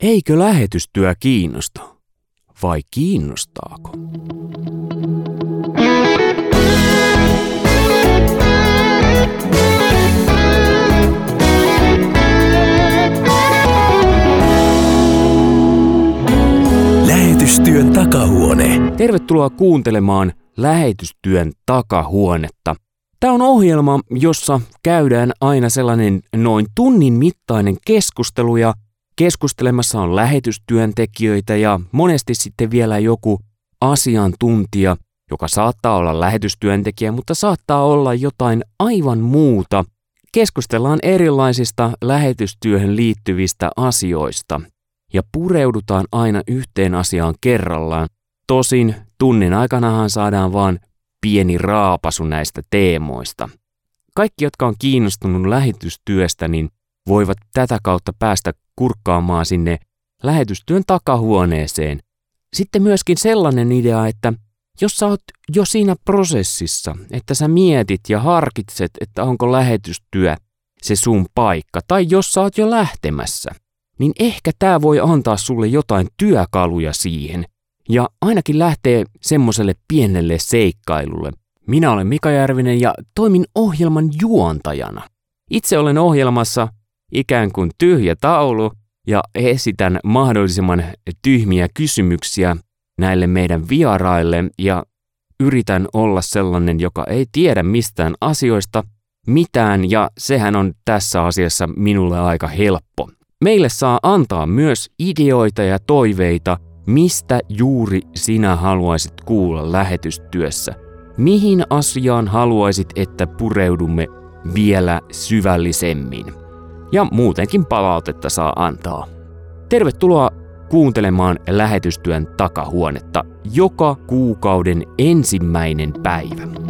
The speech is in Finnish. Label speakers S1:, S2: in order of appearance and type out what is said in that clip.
S1: Eikö lähetystyö kiinnosta? Vai kiinnostaako?
S2: Lähetystyön takahuone.
S1: Tervetuloa kuuntelemaan Lähetystyön takahuonetta. Tämä on ohjelma, jossa käydään aina sellainen noin tunnin mittainen keskustelu ja keskustelemassa on lähetystyöntekijöitä ja monesti sitten vielä joku asiantuntija, joka saattaa olla lähetystyöntekijä, mutta saattaa olla jotain aivan muuta. Keskustellaan erilaisista lähetystyöhön liittyvistä asioista ja pureudutaan aina yhteen asiaan kerrallaan. Tosin tunnin aikanahan saadaan vain pieni raapasu näistä teemoista. Kaikki, jotka on kiinnostunut lähetystyöstä, niin voivat tätä kautta päästä kurkkaamaan sinne lähetystyön takahuoneeseen. Sitten myöskin sellainen idea, että jos sä oot jo siinä prosessissa, että sä mietit ja harkitset, että onko lähetystyö se sun paikka, tai jos sä oot jo lähtemässä, niin ehkä tämä voi antaa sulle jotain työkaluja siihen, ja ainakin lähtee semmoiselle pienelle seikkailulle. Minä olen Mika Järvinen ja toimin ohjelman juontajana. Itse olen ohjelmassa ikään kuin tyhjä taulu ja esitän mahdollisimman tyhmiä kysymyksiä näille meidän vieraille ja yritän olla sellainen, joka ei tiedä mistään asioista mitään ja sehän on tässä asiassa minulle aika helppo. Meille saa antaa myös ideoita ja toiveita, mistä juuri sinä haluaisit kuulla lähetystyössä. Mihin asiaan haluaisit, että pureudumme vielä syvällisemmin? Ja muutenkin palautetta saa antaa. Tervetuloa kuuntelemaan lähetystyön takahuonetta joka kuukauden ensimmäinen päivä.